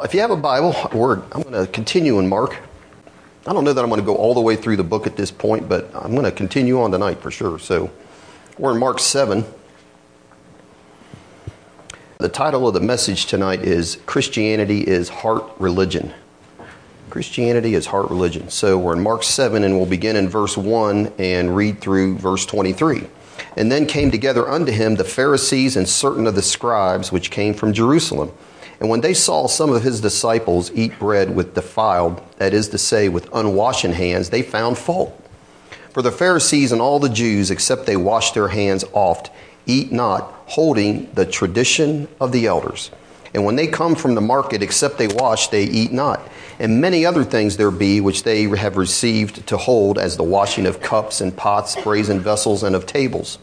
If you have a Bible, we're, I'm going to continue in Mark. I don't know that I'm going to go all the way through the book at this point, but I'm going to continue on tonight for sure. So we're in Mark 7. The title of the message tonight is Christianity is Heart Religion. Christianity is heart religion. So we're in Mark 7 and we'll begin in verse 1 and read through verse 23. And then came together unto him the Pharisees and certain of the scribes which came from Jerusalem and when they saw some of his disciples eat bread with defiled, that is to say, with unwashen hands, they found fault. For the Pharisees and all the Jews, except they wash their hands oft, eat not, holding the tradition of the elders. And when they come from the market, except they wash, they eat not. And many other things there be which they have received to hold, as the washing of cups and pots, brazen vessels, and of tables.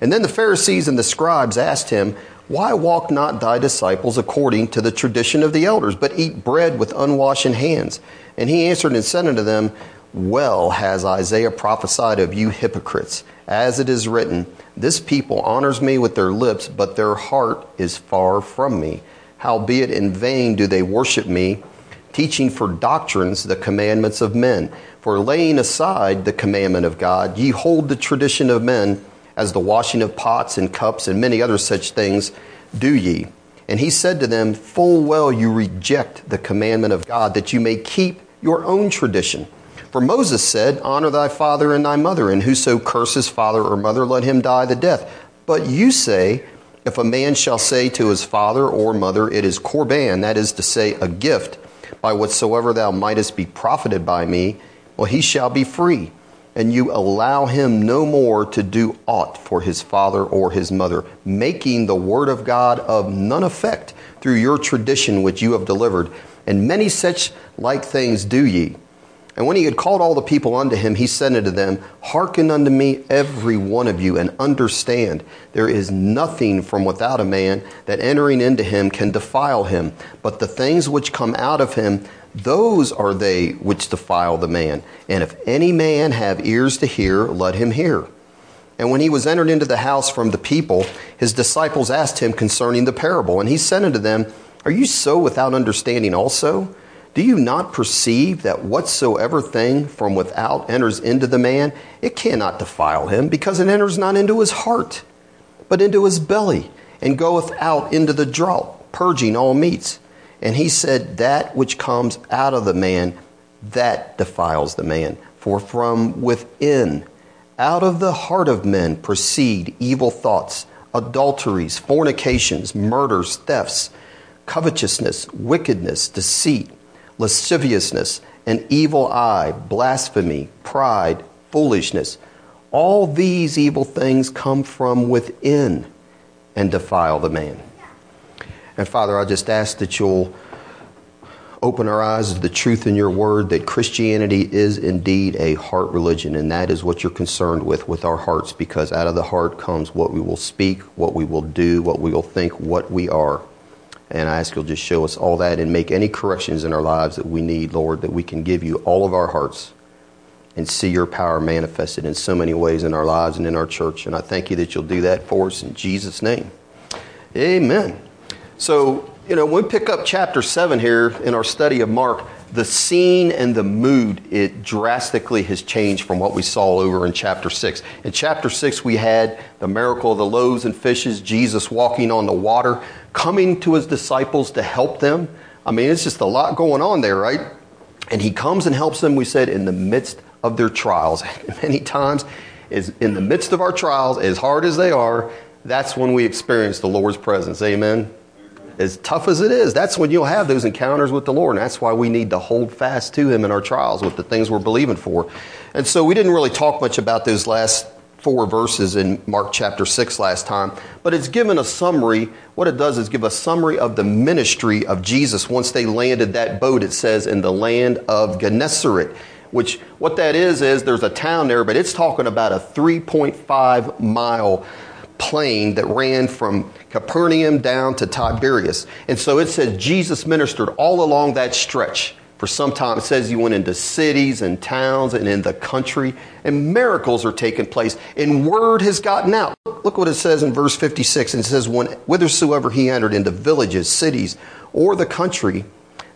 And then the Pharisees and the scribes asked him, why walk not thy disciples according to the tradition of the elders, but eat bread with unwashen hands? And he answered and said unto them, Well has Isaiah prophesied of you hypocrites, as it is written, This people honors me with their lips, but their heart is far from me. Howbeit in vain do they worship me, teaching for doctrines the commandments of men. For laying aside the commandment of God, ye hold the tradition of men as the washing of pots and cups and many other such things do ye. And he said to them, Full well you reject the commandment of God, that you may keep your own tradition. For Moses said, Honor thy father and thy mother, and whoso curses father or mother, let him die the death. But you say, If a man shall say to his father or mother, It is korban, that is to say, a gift, by whatsoever thou mightest be profited by me, well, he shall be free and you allow him no more to do aught for his father or his mother, making the word of God of none effect through your tradition which you have delivered. And many such like things do ye. And when he had called all the people unto him, he said unto them, Hearken unto me, every one of you, and understand there is nothing from without a man that entering into him can defile him, but the things which come out of him, those are they which defile the man. And if any man have ears to hear, let him hear. And when he was entered into the house from the people, his disciples asked him concerning the parable. And he said unto them, Are you so without understanding also? Do you not perceive that whatsoever thing from without enters into the man, it cannot defile him, because it enters not into his heart, but into his belly, and goeth out into the draught, purging all meats? And he said, That which comes out of the man, that defiles the man. For from within, out of the heart of men, proceed evil thoughts, adulteries, fornications, murders, thefts, covetousness, wickedness, deceit, lasciviousness, an evil eye, blasphemy, pride, foolishness. All these evil things come from within and defile the man. And Father, I just ask that you'll open our eyes to the truth in your word that Christianity is indeed a heart religion, and that is what you're concerned with, with our hearts, because out of the heart comes what we will speak, what we will do, what we will think, what we are. And I ask you'll just show us all that and make any corrections in our lives that we need, Lord, that we can give you all of our hearts and see your power manifested in so many ways in our lives and in our church. And I thank you that you'll do that for us in Jesus' name. Amen. So, you know, when we pick up chapter 7 here in our study of Mark, the scene and the mood, it drastically has changed from what we saw over in chapter 6. In chapter 6, we had the miracle of the loaves and fishes, Jesus walking on the water, coming to his disciples to help them. I mean, it's just a lot going on there, right? And he comes and helps them, we said, in the midst of their trials. Many times, is in the midst of our trials, as hard as they are, that's when we experience the Lord's presence. Amen as tough as it is, that's when you'll have those encounters with the Lord. And that's why we need to hold fast to Him in our trials with the things we're believing for. And so we didn't really talk much about those last four verses in Mark chapter 6 last time, but it's given a summary. What it does is give a summary of the ministry of Jesus once they landed that boat, it says, in the land of Gennesaret. Which, what that is, is there's a town there, but it's talking about a 3.5 mile plain that ran from Capernaum down to Tiberias. And so it says Jesus ministered all along that stretch. For some time, it says he went into cities and towns and in the country, and miracles are taking place, and word has gotten out. Look what it says in verse 56. And it says, whithersoever he entered into villages, cities, or the country,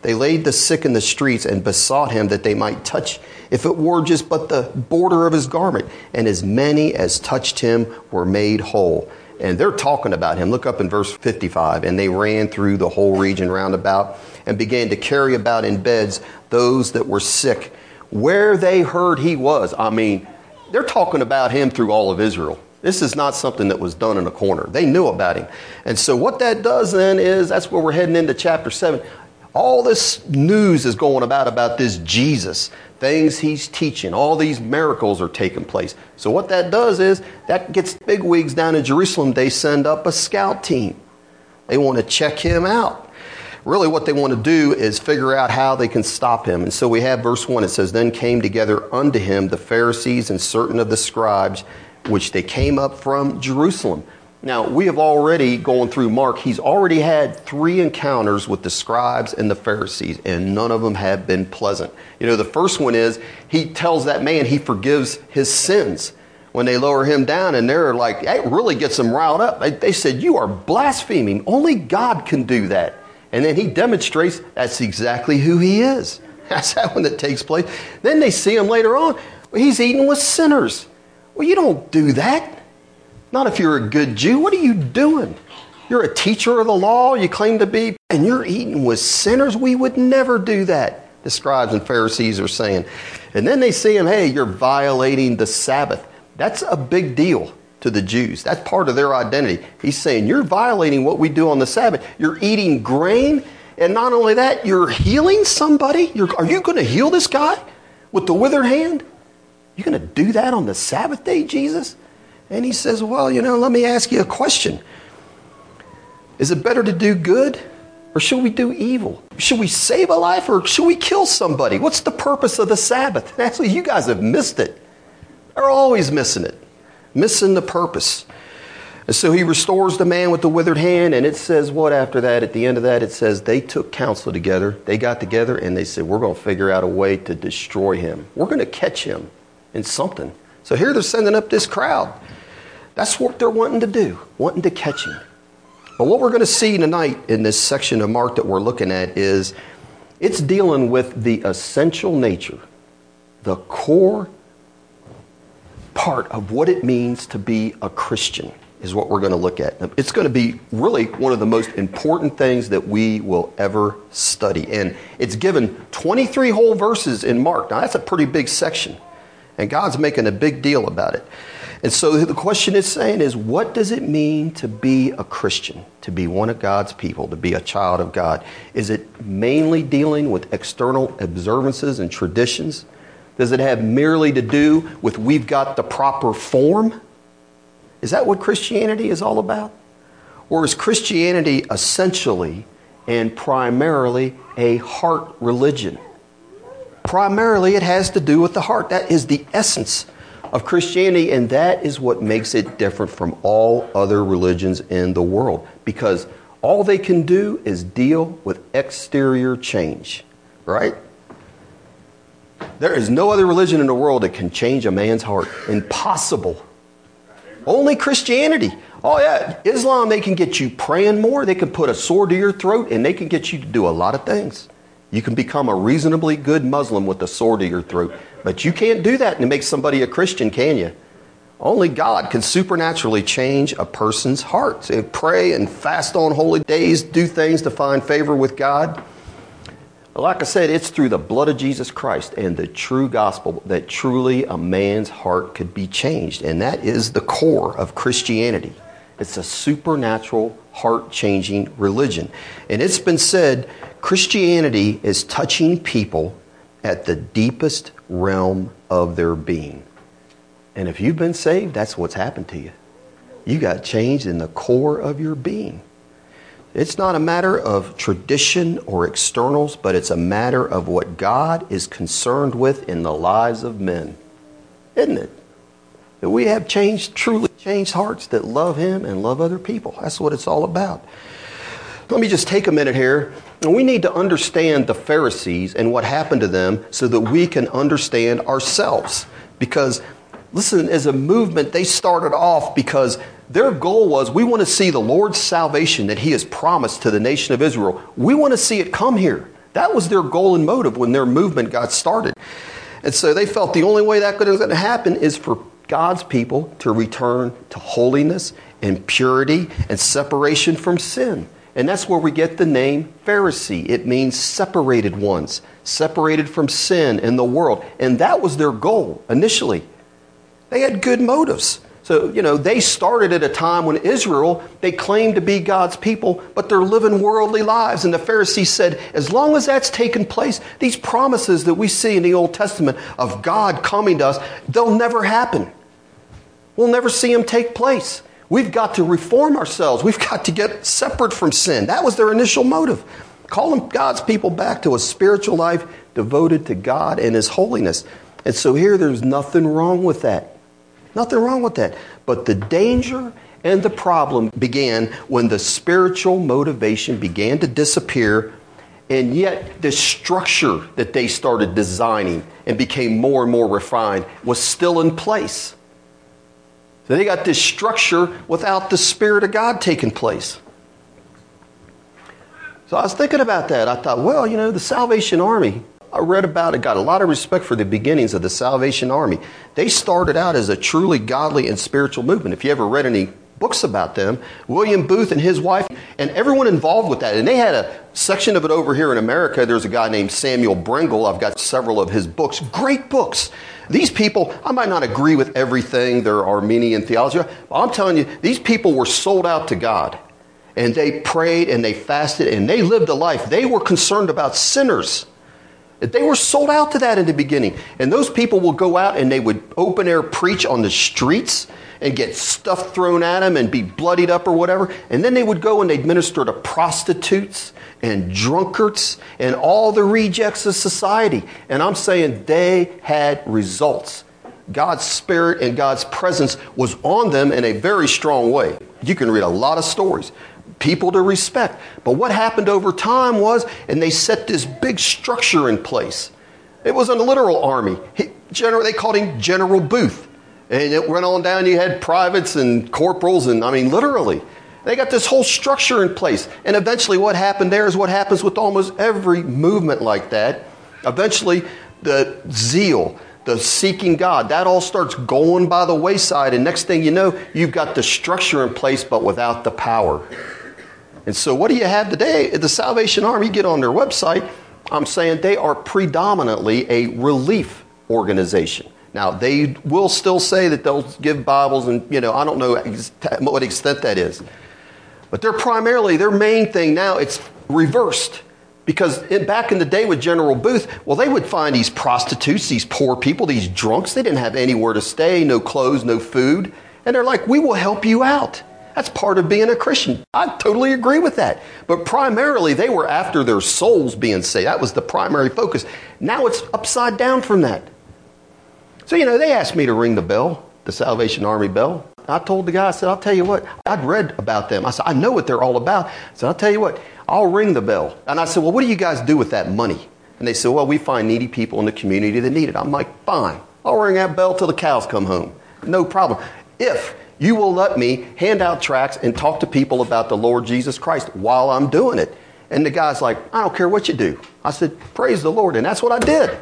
they laid the sick in the streets and besought him that they might touch, if it were just but the border of his garment. And as many as touched him were made whole. And they're talking about him. Look up in verse 55. And they ran through the whole region round about and began to carry about in beds those that were sick where they heard he was. I mean, they're talking about him through all of Israel. This is not something that was done in a corner. They knew about him. And so, what that does then is that's where we're heading into chapter 7. All this news is going about about this Jesus, things he's teaching, all these miracles are taking place. So, what that does is that gets big wigs down in Jerusalem. They send up a scout team, they want to check him out really what they want to do is figure out how they can stop him. And so we have verse 1. It says, Then came together unto him the Pharisees and certain of the scribes, which they came up from Jerusalem. Now, we have already gone through Mark. He's already had three encounters with the scribes and the Pharisees, and none of them have been pleasant. You know, the first one is he tells that man he forgives his sins when they lower him down, and they're like, it really gets them riled up. They, they said, You are blaspheming. Only God can do that. And then he demonstrates that's exactly who he is. That's that one that takes place. Then they see him later on. He's eating with sinners. Well, you don't do that. Not if you're a good Jew. What are you doing? You're a teacher of the law, you claim to be, and you're eating with sinners. We would never do that, the scribes and Pharisees are saying. And then they see him, hey, you're violating the Sabbath. That's a big deal to the Jews. That's part of their identity. He's saying, You're violating what we do on the Sabbath. You're eating grain, and not only that, you're healing somebody. You're, are you going to heal this guy with the withered hand? You're going to do that on the Sabbath day, Jesus? And he says, Well, you know, let me ask you a question. Is it better to do good or should we do evil? Should we save a life or should we kill somebody? What's the purpose of the Sabbath? Actually, you guys have missed it. They're always missing it missing the purpose. And so he restores the man with the withered hand, and it says what after that? At the end of that, it says they took counsel together. They got together and they said, We're going to figure out a way to destroy him. We're going to catch him in something. So here they're sending up this crowd. That's what they're wanting to do, wanting to catch him. But what we're going to see tonight in this section of Mark that we're looking at is it's dealing with the essential nature, the core part of what it means to be a Christian is what we're going to look at. It's going to be really one of the most important things that we will ever study. And it's given 23 whole verses in Mark. Now, that's a pretty big section. And God's making a big deal about it. And so the question it's saying is what does it mean to be a Christian, to be one of God's people, to be a child of God? Is it mainly dealing with external observances and traditions? Does it have merely to do with we've got the proper form? Is that what Christianity is all about? Or is Christianity essentially and primarily a heart religion? Primarily, it has to do with the heart. That is the essence of Christianity, and that is what makes it different from all other religions in the world because all they can do is deal with exterior change, right? There is no other religion in the world that can change a man's heart. Impossible. Only Christianity. Oh, yeah. Islam, they can get you praying more. They can put a sword to your throat and they can get you to do a lot of things. You can become a reasonably good Muslim with a sword to your throat. But you can't do that and make somebody a Christian, can you? Only God can supernaturally change a person's heart. So pray and fast on holy days, do things to find favor with God. Like I said, it's through the blood of Jesus Christ and the true gospel that truly a man's heart could be changed. And that is the core of Christianity. It's a supernatural, heart changing religion. And it's been said Christianity is touching people at the deepest realm of their being. And if you've been saved, that's what's happened to you. You got changed in the core of your being. It's not a matter of tradition or externals, but it's a matter of what God is concerned with in the lives of men. Isn't it? That we have changed, truly changed hearts that love Him and love other people. That's what it's all about. let me just take a minute here. We need to understand the Pharisees and what happened to them so that we can understand ourselves. Because, listen, as a movement, they started off because their goal was we want to see the Lord's salvation that He has promised to the nation of Israel. We want to see it come here. That was their goal and motive when their movement got started. And so they felt the only way that could happen is for God's people to return to holiness and purity and separation from sin. And that's where we get the name Pharisee. It means separated ones, separated from sin and the world. And that was their goal initially. They had good motives. So, you know, they started at a time when Israel, they claimed to be God's people, but they're living worldly lives. And the Pharisees said, as long as that's taken place, these promises that we see in the Old Testament of God coming to us, they'll never happen. We'll never see them take place. We've got to reform ourselves. We've got to get separate from sin. That was their initial motive. Calling God's people back to a spiritual life devoted to God and His holiness. And so here, there's nothing wrong with that. Nothing wrong with that. But the danger and the problem began when the spiritual motivation began to disappear, and yet the structure that they started designing and became more and more refined was still in place. They got this structure without the Spirit of God taking place. So I was thinking about that. I thought, well, you know, the Salvation Army, I read about it, got a lot of respect for the beginnings of the Salvation Army. They started out as a truly godly and spiritual movement. If you ever read any books about them, William Booth and his wife, and everyone involved with that. And they had a section of it over here in America. There's a guy named Samuel Brengle. I've got several of his books, great books. These people, I might not agree with everything, their Arminian theology, but I'm telling you, these people were sold out to God. And they prayed and they fasted and they lived a life. They were concerned about sinners. They were sold out to that in the beginning. And those people will go out and they would open air preach on the streets and get stuff thrown at them and be bloodied up or whatever. And then they would go and they'd minister to prostitutes and drunkards and all the rejects of society. And I'm saying they had results. God's Spirit and God's presence was on them in a very strong way. You can read a lot of stories. People to respect. But what happened over time was, and they set this big structure in place. It was a literal army. He, general, they called him General Booth. And it went on down, you had privates and corporals, and I mean, literally. They got this whole structure in place. And eventually, what happened there is what happens with almost every movement like that. Eventually, the zeal, the seeking God, that all starts going by the wayside. And next thing you know, you've got the structure in place, but without the power. And so, what do you have today? The Salvation Army, get on their website, I'm saying they are predominantly a relief organization. Now, they will still say that they'll give Bibles, and, you know, I don't know what extent that is. But they're primarily, their main thing now, it's reversed. Because in, back in the day with General Booth, well, they would find these prostitutes, these poor people, these drunks. They didn't have anywhere to stay, no clothes, no food. And they're like, we will help you out. That's part of being a Christian. I totally agree with that. But primarily, they were after their souls being saved. That was the primary focus. Now it's upside down from that. So, you know, they asked me to ring the bell, the Salvation Army bell. I told the guy, I said, I'll tell you what, I'd read about them. I said, I know what they're all about. I said, I'll tell you what, I'll ring the bell. And I said, Well, what do you guys do with that money? And they said, Well, we find needy people in the community that need it. I'm like, Fine, I'll ring that bell till the cows come home. No problem. If you will let me hand out tracts and talk to people about the Lord Jesus Christ while I'm doing it. And the guy's like, I don't care what you do. I said, Praise the Lord. And that's what I did.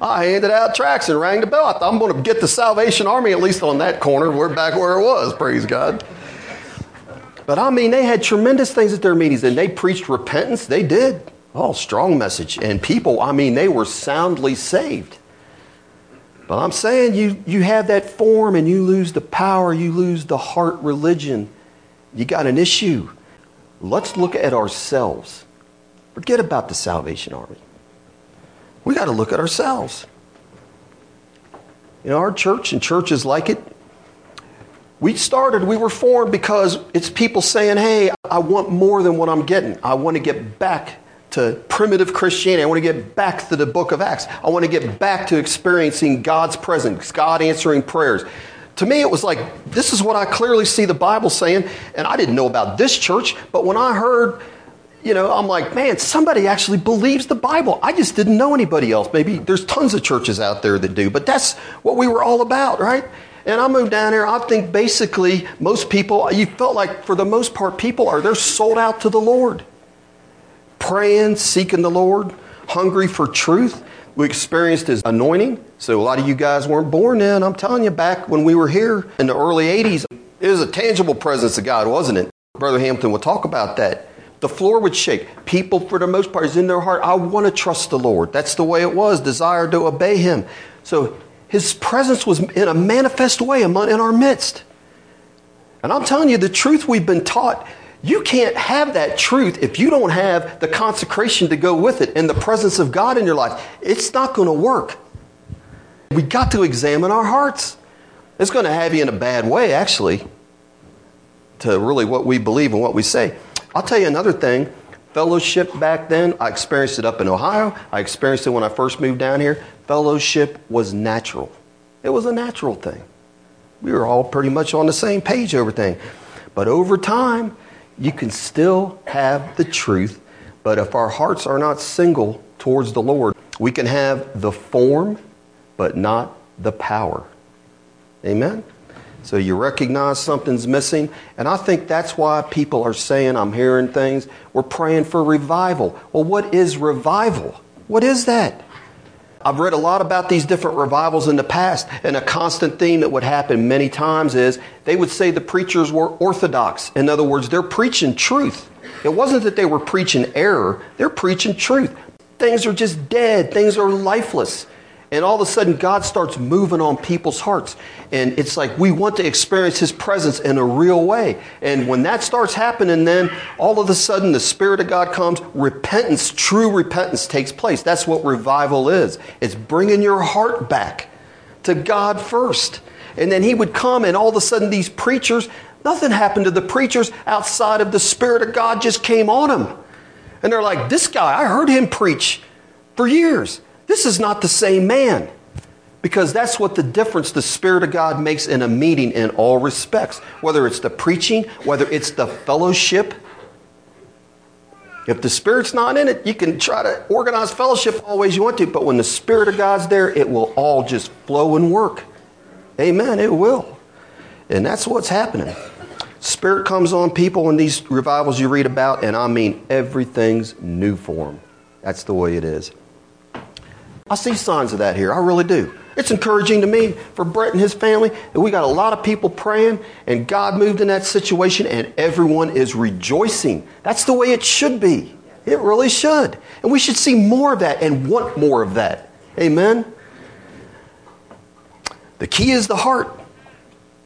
I handed out tracts and rang the bell. I thought I'm going to get the Salvation Army at least on that corner. We're back where it was, praise God. But I mean, they had tremendous things at their meetings and they preached repentance. They did. Oh, strong message. And people, I mean, they were soundly saved. But I'm saying you, you have that form and you lose the power, you lose the heart religion. You got an issue. Let's look at ourselves. Forget about the Salvation Army we got to look at ourselves. In our church and churches like it, we started, we were formed because it's people saying, hey, I want more than what I'm getting. I want to get back to primitive Christianity. I want to get back to the book of Acts. I want to get back to experiencing God's presence, God answering prayers. To me, it was like, this is what I clearly see the Bible saying, and I didn't know about this church, but when I heard you know, I'm like, man, somebody actually believes the Bible. I just didn't know anybody else. Maybe there's tons of churches out there that do, but that's what we were all about, right? And I moved down here. I think basically most people, you felt like for the most part, people are they're sold out to the Lord, praying, seeking the Lord, hungry for truth. We experienced His anointing. So a lot of you guys weren't born then. I'm telling you, back when we were here in the early '80s, it was a tangible presence of God, wasn't it? Brother Hampton will talk about that. The floor would shake. People, for the most part, is in their heart, I want to trust the Lord. That's the way it was, desire to obey Him. So His presence was in a manifest way in our midst. And I'm telling you, the truth we've been taught, you can't have that truth if you don't have the consecration to go with it and the presence of God in your life. It's not going to work. We got to examine our hearts. It's going to have you in a bad way, actually, to really what we believe and what we say. I'll tell you another thing. Fellowship back then, I experienced it up in Ohio. I experienced it when I first moved down here. Fellowship was natural. It was a natural thing. We were all pretty much on the same page over things. But over time, you can still have the truth, but if our hearts are not single towards the Lord, we can have the form, but not the power. Amen? So you recognize something's missing. And I think that's why people are saying, I'm hearing things. We're praying for revival. Well, what is revival? What is that? I've read a lot about these different revivals in the past, and a constant theme that would happen many times is they would say the preachers were orthodox. In other words, they're preaching truth. It wasn't that they were preaching error, they're preaching truth. Things are just dead, things are lifeless. And all of a sudden, God starts moving on people's hearts. And it's like we want to experience His presence in a real way. And when that starts happening, then all of a sudden the Spirit of God comes, repentance, true repentance takes place. That's what revival is it's bringing your heart back to God first. And then He would come, and all of a sudden, these preachers, nothing happened to the preachers outside of the Spirit of God just came on them. And they're like, This guy, I heard him preach for years. This is not the same man. Because that's what the difference the Spirit of God makes in a meeting in all respects. Whether it's the preaching, whether it's the fellowship. If the Spirit's not in it, you can try to organize fellowship always you want to, but when the Spirit of God's there, it will all just flow and work. Amen. It will. And that's what's happening. Spirit comes on people in these revivals you read about, and I mean everything's new for them. That's the way it is. I see signs of that here. I really do. It's encouraging to me for Brett and his family that we got a lot of people praying and God moved in that situation and everyone is rejoicing. That's the way it should be. It really should. And we should see more of that and want more of that. Amen. The key is the heart.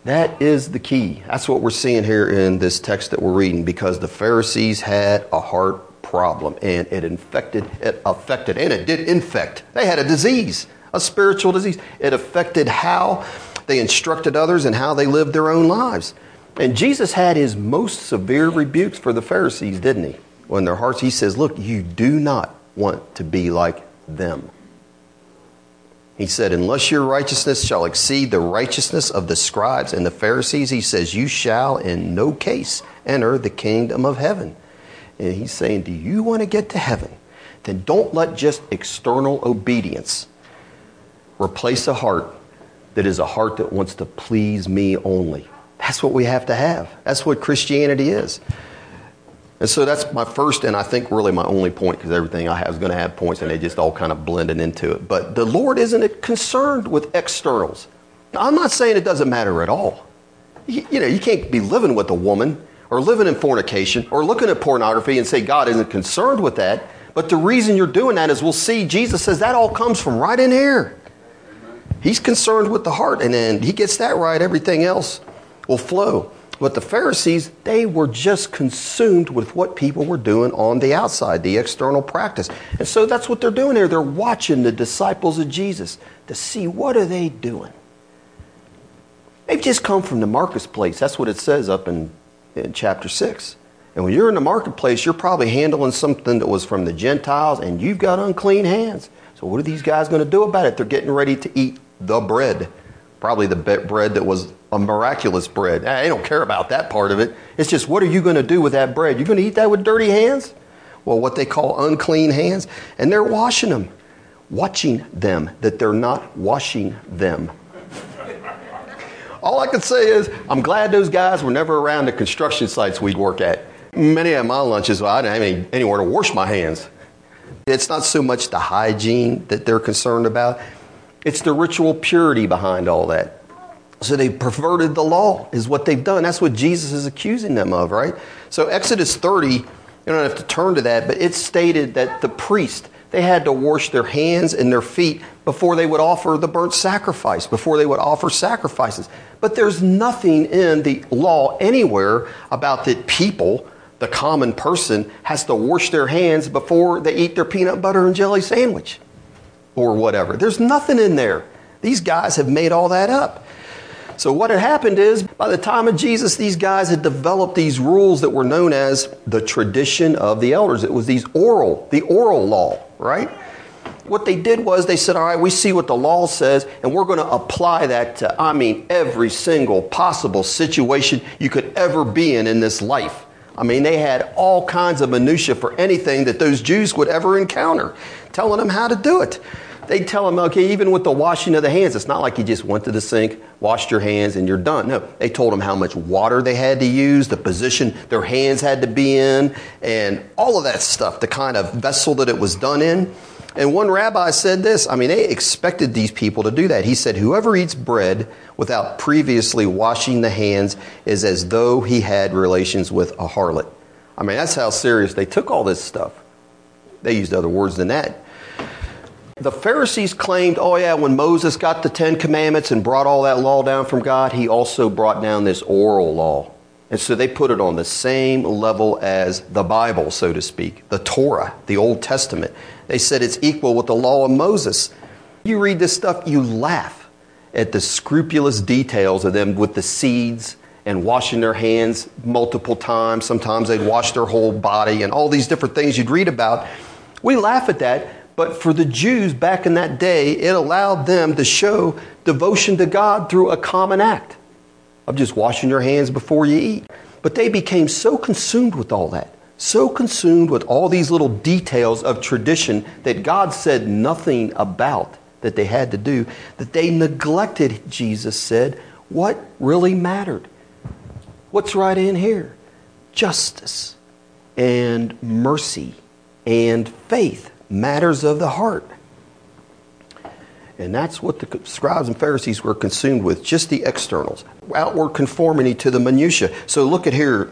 That is the key. That's what we're seeing here in this text that we're reading because the Pharisees had a heart problem and it infected, it affected, and it did infect. They had a disease, a spiritual disease. It affected how they instructed others and how they lived their own lives. And Jesus had his most severe rebukes for the Pharisees, didn't he? When their hearts, he says, Look, you do not want to be like them. He said, Unless your righteousness shall exceed the righteousness of the scribes and the Pharisees, he says, You shall in no case enter the kingdom of heaven. And he's saying, Do you want to get to heaven? Then don't let just external obedience replace a heart that is a heart that wants to please me only. That's what we have to have. That's what Christianity is. And so that's my first and I think really my only point because everything I have is going to have points and they just all kind of blended into it. But the Lord isn't concerned with externals. Now, I'm not saying it doesn't matter at all. You, you know, you can't be living with a woman or living in fornication or looking at pornography and say God isn't concerned with that. But the reason you're doing that is we'll see Jesus says that all comes from right in here. He's concerned with the heart, and then he gets that right, everything else will flow. But the Pharisees, they were just consumed with what people were doing on the outside, the external practice. And so that's what they're doing here. They're watching the disciples of Jesus to see what are they doing. They've just come from the marketplace. That's what it says up in in chapter 6. And when you're in the marketplace, you're probably handling something that was from the Gentiles and you've got unclean hands. So, what are these guys going to do about it? They're getting ready to eat the bread. Probably the bread that was a miraculous bread. Ah, they don't care about that part of it. It's just, what are you going to do with that bread? You're going to eat that with dirty hands? well, what they call unclean hands, and they're washing them, watching them, that they're not washing them. All I can say is, I'm glad those guys were never around the construction sites we'd work at. Many of my lunches, I didn't have any, anywhere to wash my hands. It's not so much the hygiene that they're concerned about, it's the ritual purity behind all that. So they perverted the law, is what they've done. That's what Jesus is accusing them of, right? So, Exodus 30, you don't have to turn to that, but it's stated that the priest, they had to wash their hands and their feet before they would offer the burnt sacrifice, before they would offer sacrifices. But there's nothing in the law anywhere about that people, the common person, has to wash their hands before they eat their peanut butter and jelly sandwich or whatever. There's nothing in there. These guys have made all that up. So, what had happened is, by the time of Jesus, these guys had developed these rules that were known as the tradition of the elders. It was these oral, the oral law, right? What they did was they said, all right, we see what the law says, and we're going to apply that to, I mean, every single possible situation you could ever be in in this life. I mean, they had all kinds of minutia for anything that those Jews would ever encounter, telling them how to do it they tell them, okay, even with the washing of the hands, it's not like you just went to the sink, washed your hands, and you're done. No, they told them how much water they had to use, the position their hands had to be in, and all of that stuff, the kind of vessel that it was done in. And one rabbi said this I mean, they expected these people to do that. He said, Whoever eats bread without previously washing the hands is as though he had relations with a harlot. I mean, that's how serious they took all this stuff. They used other words than that. The Pharisees claimed, oh, yeah, when Moses got the Ten Commandments and brought all that law down from God, he also brought down this oral law. And so they put it on the same level as the Bible, so to speak, the Torah, the Old Testament. They said it's equal with the law of Moses. You read this stuff, you laugh at the scrupulous details of them with the seeds and washing their hands multiple times. Sometimes they'd wash their whole body and all these different things you'd read about. We laugh at that but for the Jews back in that day, it allowed them to show devotion to God through a common act of just washing your hands before you eat. But they became so consumed with all that, so consumed with all these little details of tradition that God said nothing about that they had to do, that they neglected, Jesus said, what really mattered. What's right in here? Justice and mercy and faith matters of the heart. And that's what the scribes and Pharisees were consumed with, just the externals, outward conformity to the minutiae. So look at here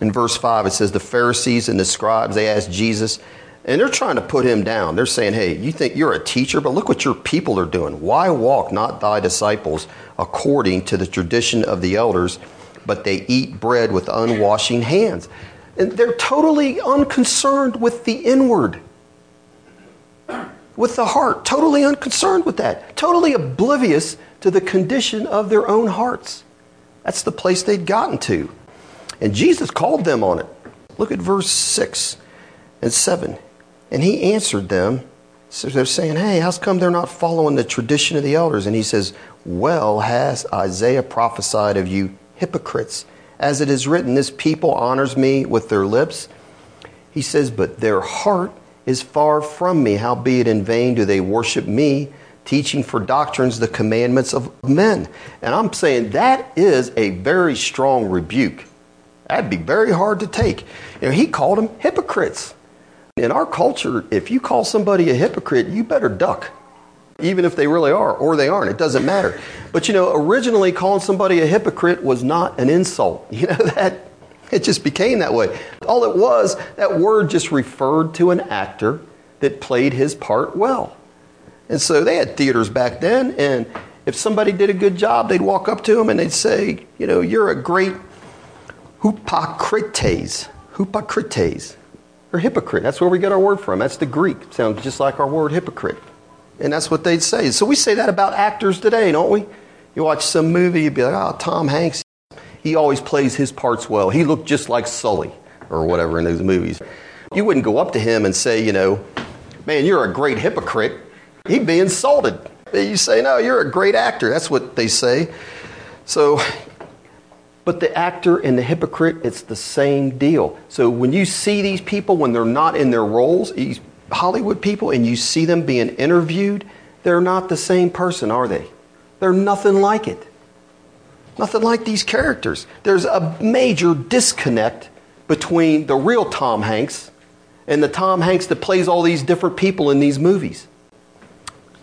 in verse 5, it says the Pharisees and the scribes, they asked Jesus, and they're trying to put him down. They're saying, hey, you think you're a teacher, but look what your people are doing. Why walk not thy disciples according to the tradition of the elders, but they eat bread with unwashing hands? And they're totally unconcerned with the inward with the heart, totally unconcerned with that, totally oblivious to the condition of their own hearts. That's the place they'd gotten to. And Jesus called them on it. Look at verse 6 and 7. And he answered them. So they're saying, Hey, how's come they're not following the tradition of the elders? And he says, Well, has Isaiah prophesied of you hypocrites? As it is written, This people honors me with their lips. He says, But their heart is far from me. Howbeit in vain do they worship me, teaching for doctrines the commandments of men. And I'm saying that is a very strong rebuke. That'd be very hard to take. You know, he called them hypocrites. In our culture, if you call somebody a hypocrite, you better duck. Even if they really are or they aren't, it doesn't matter. But you know, originally calling somebody a hypocrite was not an insult. You know that It just became that way. All it was, that word just referred to an actor that played his part well. And so they had theaters back then, and if somebody did a good job, they'd walk up to him and they'd say, You know, you're a great hypocrites. Hypocrites. Or hypocrite. That's where we get our word from. That's the Greek. Sounds just like our word hypocrite. And that's what they'd say. So we say that about actors today, don't we? You watch some movie, you'd be like, oh, Tom Hanks, he always plays his parts well. He looked just like Sully or whatever in those movies. You wouldn't go up to him and say, you know, man, you're a great hypocrite. He'd be insulted. You say, no, you're a great actor. That's what they say. So But the actor and the hypocrite, it's the same deal. So when you see these people, when they're not in their roles, these Hollywood people, and you see them being interviewed, they're not the same person, are they? They're nothing like it. Nothing like these characters. There's a major disconnect between the real Tom Hanks and the Tom Hanks that plays all these different people in these movies.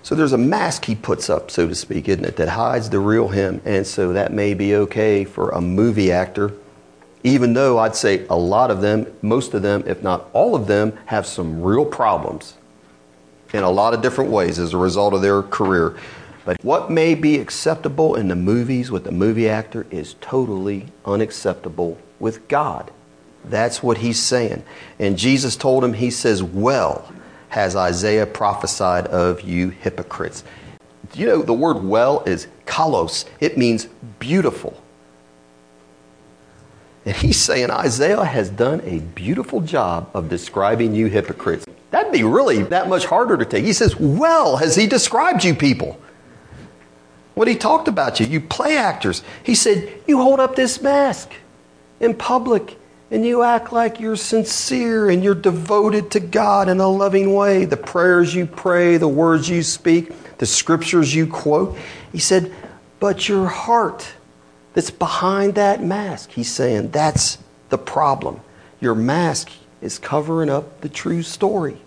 So there's a mask he puts up, so to speak, isn't it, that hides the real him. And so that may be okay for a movie actor, even though I'd say a lot of them, most of them, if not all of them, have some real problems in a lot of different ways as a result of their career. But what may be acceptable in the movies with the movie actor is totally unacceptable with God. That's what he's saying. And Jesus told him, He says, Well, has Isaiah prophesied of you hypocrites. You know, the word well is kalos, it means beautiful. And he's saying Isaiah has done a beautiful job of describing you hypocrites. That'd be really that much harder to take. He says, Well, has he described you people? What he talked about you, you play actors. He said, You hold up this mask in public and you act like you're sincere and you're devoted to God in a loving way. The prayers you pray, the words you speak, the scriptures you quote. He said, But your heart that's behind that mask, he's saying, that's the problem. Your mask is covering up the true story.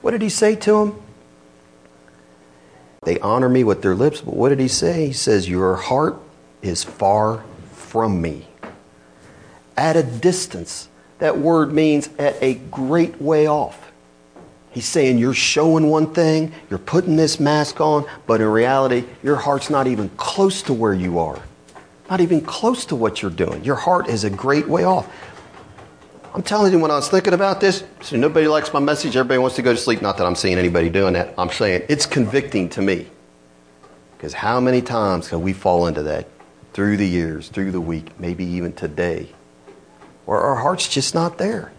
What did he say to him? They honor me with their lips, but what did he say? He says, Your heart is far from me at a distance. That word means at a great way off. He's saying you're showing one thing, you're putting this mask on, but in reality, your heart's not even close to where you are. Not even close to what you're doing. Your heart is a great way off. I'm telling you, when I was thinking about this, so nobody likes my message, everybody wants to go to sleep. Not that I'm seeing anybody doing that. I'm saying it's convicting to me. Because how many times can we fall into that through the years, through the week, maybe even today? or our heart's just not there.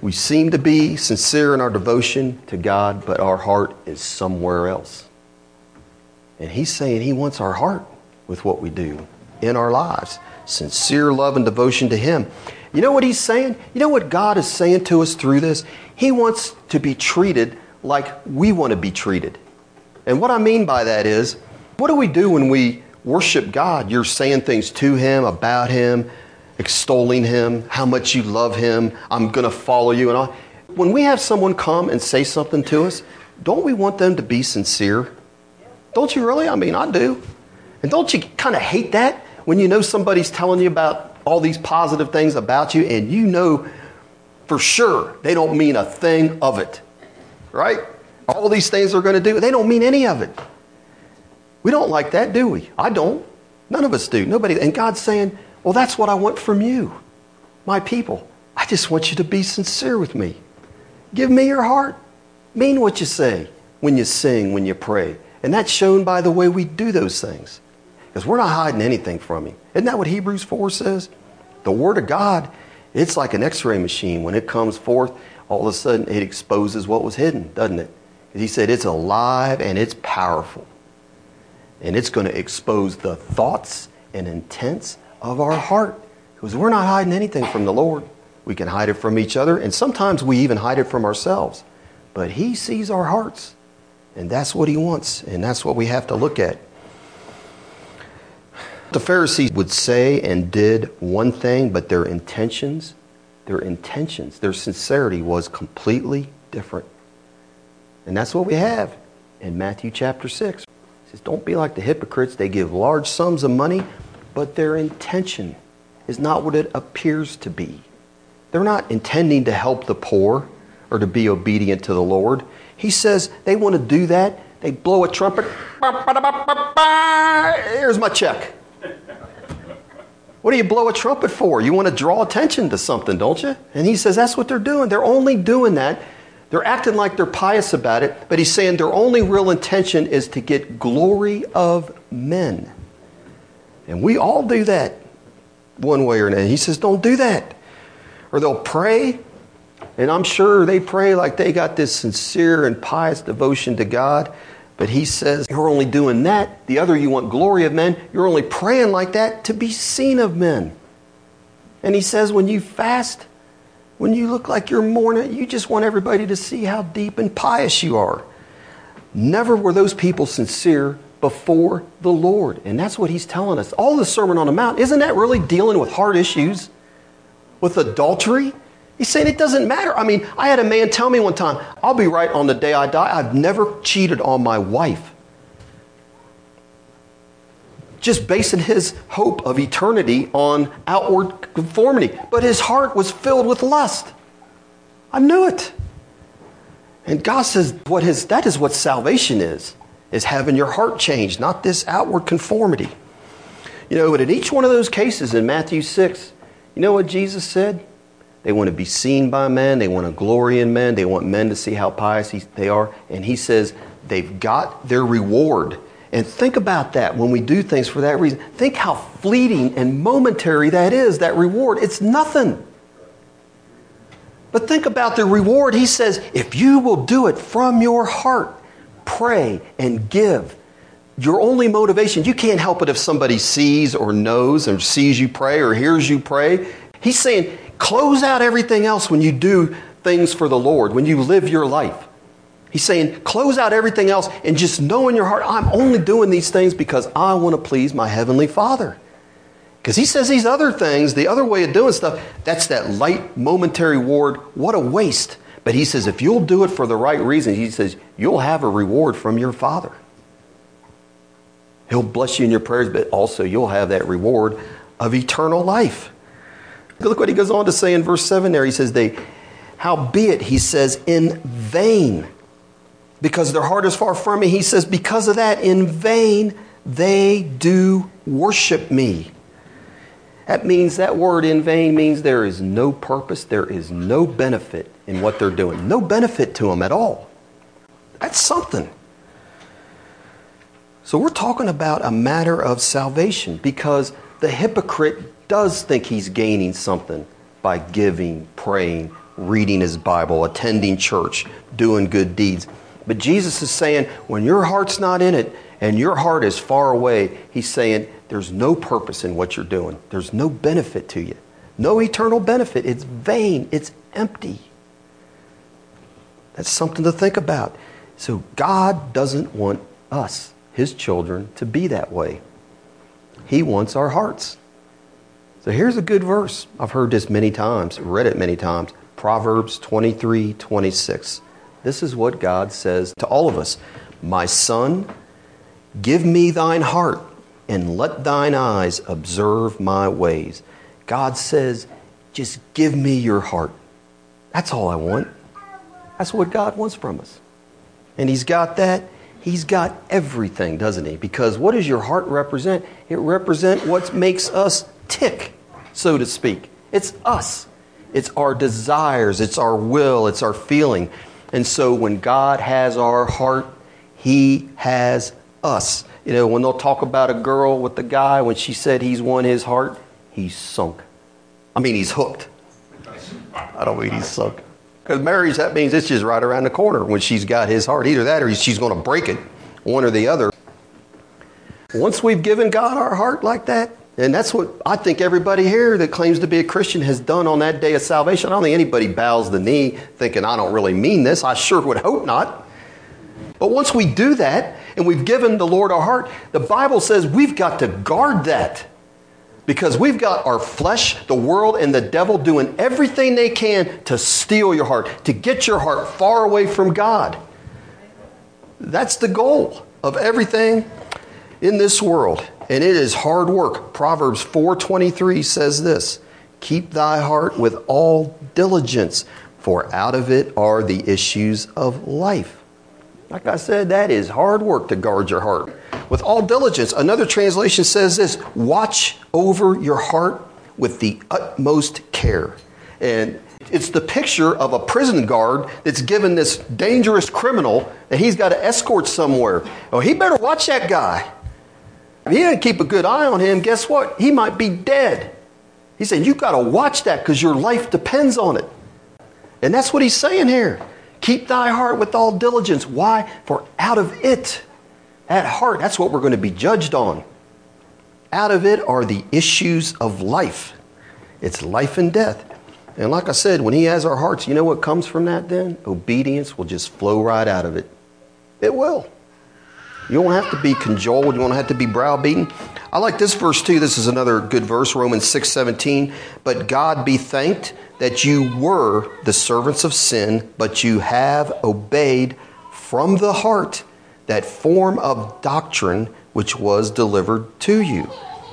We seem to be sincere in our devotion to God, but our heart is somewhere else. And He's saying He wants our heart with what we do in our lives sincere love and devotion to Him. You know what He's saying? You know what God is saying to us through this? He wants to be treated like we want to be treated. And what I mean by that is, what do we do when we worship God? You're saying things to Him, about Him, extolling him, how much you love him, I'm going to follow you and all. When we have someone come and say something to us, don't we want them to be sincere? Don't you really? I mean, I do. And don't you kind of hate that when you know somebody's telling you about all these positive things about you and you know for sure they don't mean a thing of it, right? All these things they're going to do, they don't mean any of it. We don't like that, do we? I don't. None of us do. Nobody. And God's saying, well, that's what I want from you, my people. I just want you to be sincere with me. Give me your heart. Mean what you say when you sing, when you pray. And that's shown by the way we do those things. Because we're not hiding anything from Him. Isn't that what Hebrews 4 says? The Word of God, it's like an x ray machine. When it comes forth, all of a sudden it exposes what was hidden, doesn't it? He said it's alive and it's powerful. And it's going to expose the thoughts and intents of our heart. Because we're not hiding anything from the Lord. We can hide it from each other, and sometimes we even hide it from ourselves. But He sees our hearts, and that's what He wants, and that's what we have to look at. The Pharisees would say and did one thing, but their intentions, their intentions, their sincerity was completely different. And that's what we have in Matthew chapter 6. It says, Don't be like the hypocrites. They give large sums of money but their intention is not what it appears to be. They're not intending to help the poor or to be obedient to the Lord. He says they want to do that. They blow a trumpet. Here's my check. What do you blow a trumpet for? You want to draw attention to something, don't you? And he says that's what they're doing. They're only doing that. They're acting like they're pious about it, but he's saying their only real intention is to get glory of men. And we all do that one way or another. He says, don't do that. Or they'll pray, and I'm sure they pray like they got this sincere and pious devotion to God, But he says, You're only doing that. The other, you want glory of men. You're only praying like that to be seen of men. And he says, When you fast, when you look like you're mourning, you just want everybody to see how deep and pious you are. Never were those people sincere before the Lord. And that's what he's telling us. All the Sermon on the Mount, isn't that really dealing with hard issues? With adultery? He's saying it doesn't matter. I mean, I had a man tell me one time, I'll be right on the day I die. I've never cheated on my wife. Just basing his hope of eternity on outward conformity. But his heart was filled with lust. I knew it. And God says what his, that is what salvation is, is having your heart changed, not this outward conformity. You know, but in each one of those cases in Matthew 6, you know what Jesus said? They want to be seen by men. They want to glory in men. They want men to see how pious they are. And he says they've got their reward. And think about that when we do things for that reason. Think how fleeting and momentary that is, that reward. It's nothing. But think about the reward. He says, if you will do it from your heart, pray and give. Your only motivation, you can't help it if somebody sees or knows or sees you pray or hears you pray. He's saying, Close out everything else when you do things for the Lord, when you live your life. He's saying, close out everything else and just know in your heart, I'm only doing these things because I want to please my Heavenly Father. Because he says these other things, the other way of doing stuff, that's that light, momentary reward. What a waste. But he says, if you'll do it for the right reason, he says, you'll have a reward from your Father. He'll bless you in your prayers, but also you'll have that reward of eternal life. Look what he goes on to say in verse 7 there. He says, They, howbeit, he says, in vain, because their heart is far from me. He says, Because of that, in vain they do worship me. That means that word in vain means there is no purpose, there is no benefit in what they're doing. No benefit to them at all. That's something. So we're talking about a matter of salvation because the hypocrite does think he's gaining something by giving, praying, reading his Bible, attending church, doing good deeds. But Jesus is saying, when your heart's not in it and your heart is far away, he's saying, there's no purpose in what you're doing. There's no benefit to you. No eternal benefit. It's vain. It's empty. That's something to think about. So God doesn't want us, his children, to be that way. He wants our hearts. So here's a good verse. I've heard this many times, read it many times. Proverbs 23 26. This is what God says to all of us My son, give me thine heart, and let thine eyes observe my ways. God says, just give me your heart. That's all I want. That's what God wants from us. And He's got that. He's got everything, doesn't He? Because what does your heart represent? It represents what makes us tick so to speak. It's us. It's our desires, it's our will, it's our feeling. And so when God has our heart, He has us. You know, when they'll talk about a girl with the guy, when she said he's won his heart, he's sunk. I mean, he's hooked. I don't mean he's sunk. Because marriage, that means it's just right around the corner when she's got his heart. Either that or she's going to break it, one or the other. Once we've given God our heart like that, and that's what I think everybody here that claims to be a Christian has done on that day of salvation. I don't think anybody bows the knee thinking, I don't really mean this. I sure would hope not. But once we do that and we've given the Lord our heart, the Bible says we've got to guard that. Because we've got our flesh, the world, and the devil doing everything they can to steal your heart, to get your heart far away from God. That's the goal of everything in this world and it is hard work. Proverbs 4:23 says this, "Keep thy heart with all diligence, for out of it are the issues of life." Like I said, that is hard work to guard your heart. With all diligence. Another translation says this, "Watch over your heart with the utmost care." And it's the picture of a prison guard that's given this dangerous criminal that he's got to escort somewhere. Oh, he better watch that guy. If he didn't keep a good eye on him, guess what? He might be dead. He said, You've got to watch that because your life depends on it. And that's what he's saying here. Keep thy heart with all diligence. Why? For out of it, at heart, that's what we're going to be judged on. Out of it are the issues of life. It's life and death. And like I said, when He has our hearts, you know what comes from that then? Obedience will just flow right out of it. It will. You don't have to be cajoled. You don't have to be browbeaten. I like this verse too. This is another good verse, Romans 6 17. But God be thanked that you were the servants of sin, but you have obeyed from the heart that form of doctrine which was delivered to you.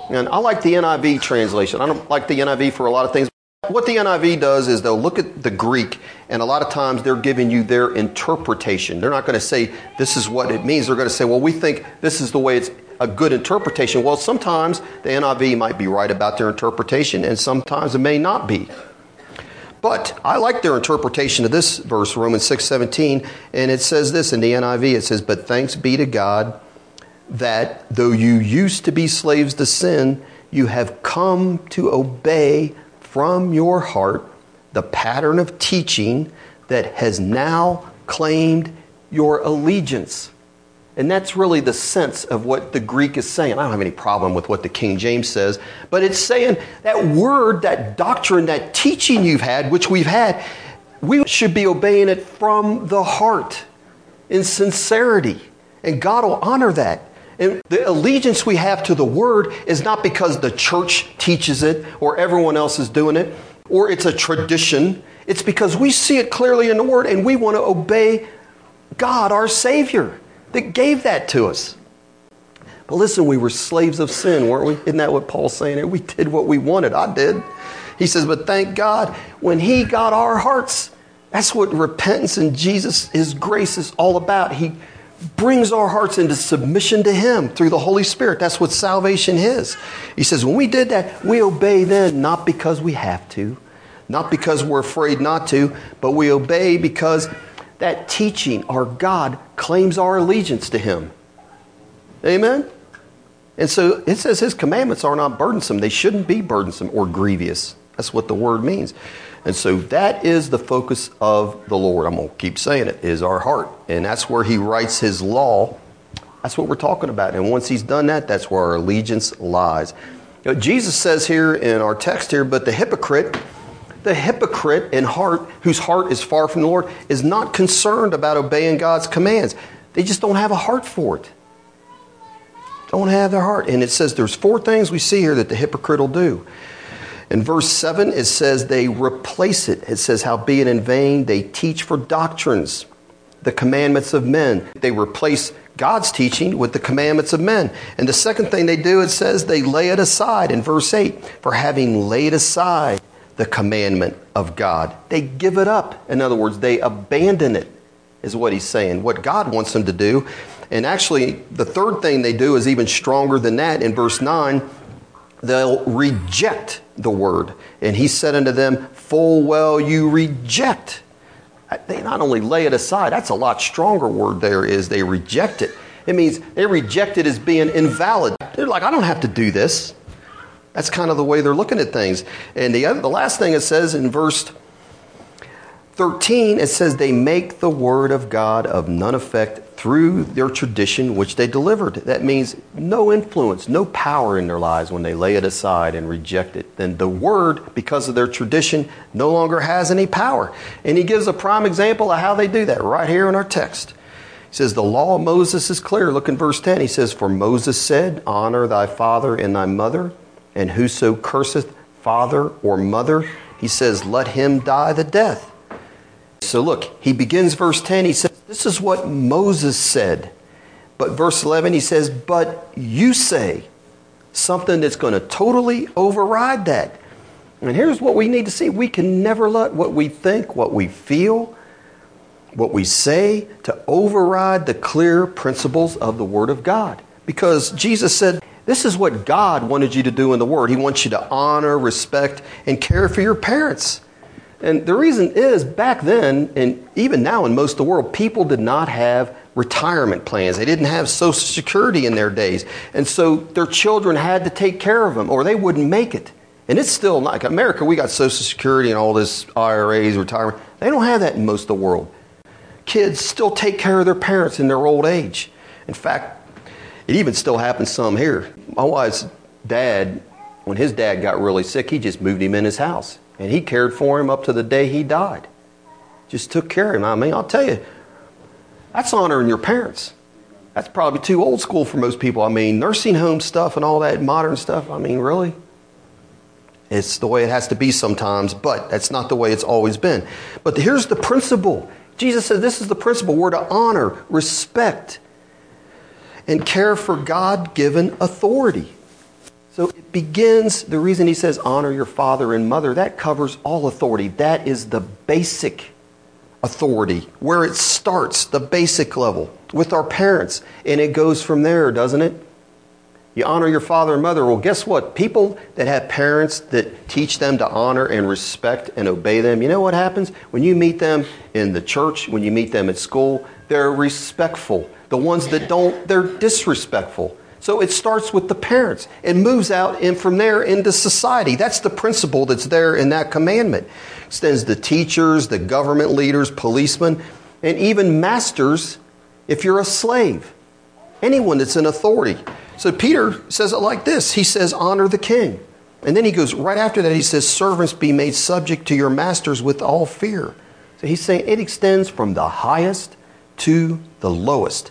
And I like the NIV translation. I don't like the NIV for a lot of things. What the NIV does is they'll look at the Greek, and a lot of times they're giving you their interpretation. They're not going to say this is what it means. They're going to say, well, we think this is the way it's a good interpretation. Well, sometimes the NIV might be right about their interpretation, and sometimes it may not be. But I like their interpretation of this verse, Romans 6 17, and it says this in the NIV it says, But thanks be to God that though you used to be slaves to sin, you have come to obey from your heart the pattern of teaching that has now claimed your allegiance. And that's really the sense of what the Greek is saying. I don't have any problem with what the King James says, but it's saying that word, that doctrine, that teaching you've had, which we've had, we should be obeying it from the heart in sincerity. And God will honor that. And the allegiance we have to the word is not because the church teaches it or everyone else is doing it or it's a tradition. It's because we see it clearly in the word and we want to obey God, our Savior that gave that to us. But listen, we were slaves of sin, weren't we? Isn't that what Paul's saying We did what we wanted. I did. He says, but thank God when He got our hearts. That's what repentance and Jesus, His grace is all about. He brings our hearts into submission to Him through the Holy Spirit. That's what salvation is. He says, when we did that, we obey then, not because we have to, not because we're afraid not to, but we obey because that teaching, our God, claims our allegiance to Him. Amen? And so it says His commandments are not burdensome. They shouldn't be burdensome or grievous. That's what the word means. And so that is the focus of the Lord. I'm going to keep saying it, is our heart. And that's where He writes His law. That's what we're talking about. And once He's done that, that's where our allegiance lies. You know, Jesus says here in our text here, but the hypocrite the hypocrite in heart, whose heart is far from the Lord, is not concerned about obeying God's commands. They just don't have a heart for it. Don't have their heart. And it says there's four things we see here that the hypocrite will do. In verse 7, it says they replace it. It says, How being in vain, they teach for doctrines, the commandments of men. They replace God's teaching with the commandments of men. And the second thing they do, it says they lay it aside in verse 8, for having laid aside the commandment of God. They give it up. In other words, they abandon it, is what he's saying, what God wants them to do. And actually, the third thing they do is even stronger than that. In verse 9, they'll reject the word. And he said unto them, Full well you reject. They not only lay it aside, that's a lot stronger word there is they reject it. It means they reject it as being invalid. They're like, I don't have to do this. That's kind of the way they're looking at things. And the, other, the last thing it says in verse 13, it says, They make the word of God of none effect through their tradition which they delivered. That means no influence, no power in their lives when they lay it aside and reject it. Then the word, because of their tradition, no longer has any power. And he gives a prime example of how they do that right here in our text. He says, The law of Moses is clear. Look in verse 10. He says, For Moses said, Honor thy father and thy mother and whoso curseth father or mother, he says, let him die the death. So look, he begins verse 10, he says, This is what Moses said. But verse 11, he says, But you say something that's going to totally override that. And here's what we need to see we can never let what we think, what we feel, what we say to override the clear principles of the Word of God. Because Jesus said, this is what God wanted you to do in the Word. He wants you to honor, respect, and care for your parents. And the reason is back then, and even now in most of the world, people did not have retirement plans. They didn't have Social Security in their days. And so their children had to take care of them or they wouldn't make it. And it's still like America, we got Social Security and all this IRAs, retirement. They don't have that in most of the world. kids still take care of their parents in their old age. In fact, it even still happens some here. My wife's dad, when his dad got really sick, he just moved him in his house. And he cared for him up to the day he died. Just took care of him. I mean, I'll tell you, that's honoring your parents. That's probably too old school for most people. I mean, nursing home stuff and all that modern stuff, I mean, really? It's the way it has to be sometimes, but that's not the way it's always been. But here's the principle Jesus says this is the principle. We're to honor, respect, and care for God given authority. So it begins, the reason he says honor your father and mother, that covers all authority. That is the basic authority, where it starts, the basic level, with our parents. And it goes from there, doesn't it? You honor your father and mother. Well, guess what? People that have parents that teach them to honor and respect and obey them, you know what happens? When you meet them in the church, when you meet them at school, they're respectful. The ones that don't, they're disrespectful. So it starts with the parents and moves out and from there into society. That's the principle that's there in that commandment. Extends the teachers, the government leaders, policemen, and even masters if you're a slave. Anyone that's in authority. So Peter says it like this He says, Honor the king. And then he goes, right after that, he says, Servants be made subject to your masters with all fear. So he's saying it extends from the highest to the lowest.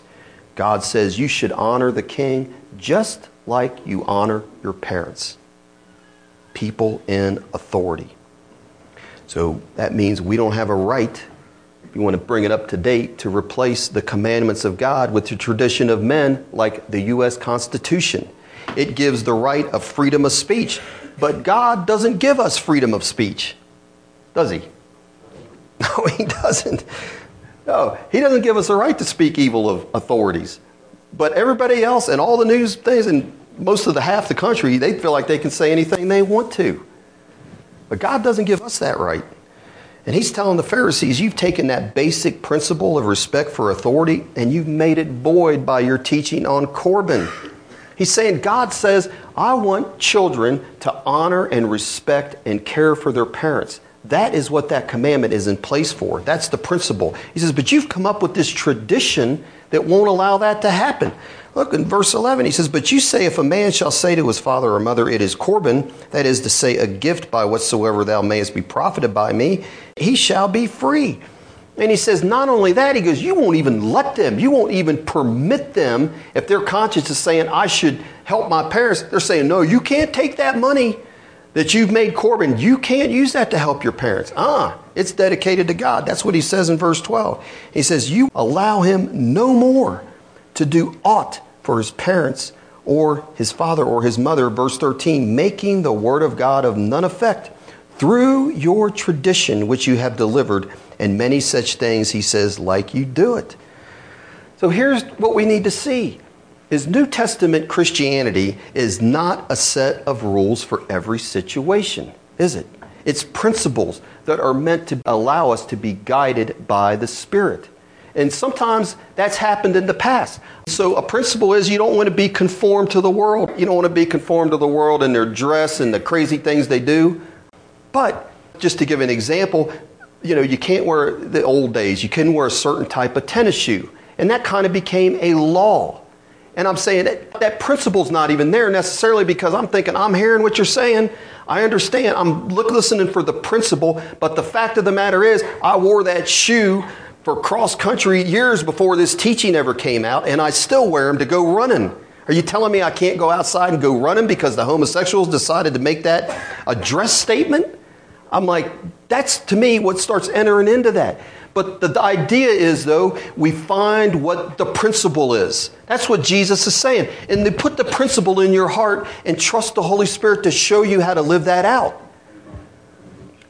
God says you should honor the king just like you honor your parents, people in authority. So that means we don't have a right if you want to bring it up to date, to replace the commandments of God with the tradition of men like the U.S. Constitution. It gives the right of freedom of speech, but God doesn't give us freedom of speech, does He? No, He doesn't. No, He doesn't give us a right to speak evil of authorities. But everybody else and all the news things and most of the half the country, they feel like they can say anything they want to. But God doesn't give us that right. And he's telling the Pharisees, you've taken that basic principle of respect for authority and you've made it void by your teaching on Corban. He's saying, God says, I want children to honor and respect and care for their parents. That is what that commandment is in place for. That's the principle. He says, but you've come up with this tradition that won't allow that to happen. Look in verse 11, he says, But you say, if a man shall say to his father or mother, It is Corban, that is to say, a gift by whatsoever thou mayest be profited by me, he shall be free. And he says, Not only that, he goes, You won't even let them, you won't even permit them, if their conscience is saying, I should help my parents, they're saying, No, you can't take that money that you've made Corban, you can't use that to help your parents. Ah, it's dedicated to God. That's what he says in verse 12. He says, You allow him no more to do aught for his parents or his father or his mother, verse 13, making the word of God of none effect through your tradition which you have delivered, and many such things, he says, like you do it. So here's what we need to see is New Testament Christianity is not a set of rules for every situation, is it? It's principles that are meant to allow us to be guided by the Spirit. And sometimes that's happened in the past. So, a principle is you don't want to be conformed to the world. You don't want to be conformed to the world and their dress and the crazy things they do. But, just to give an example, you know, you can't wear the old days, you couldn't wear a certain type of tennis shoe. And that kind of became a law. And I'm saying that, that principle's not even there necessarily because I'm thinking, I'm hearing what you're saying. I understand. I'm listening for the principle. But the fact of the matter is, I wore that shoe for cross country years before this teaching ever came out, and I still wear them to go running. Are you telling me I can't go outside and go running because the homosexuals decided to make that a dress statement? I'm like, that's to me what starts entering into that. But the idea is, though, we find what the principle is. That's what Jesus is saying. And they put the principle in your heart and trust the Holy Spirit to show you how to live that out.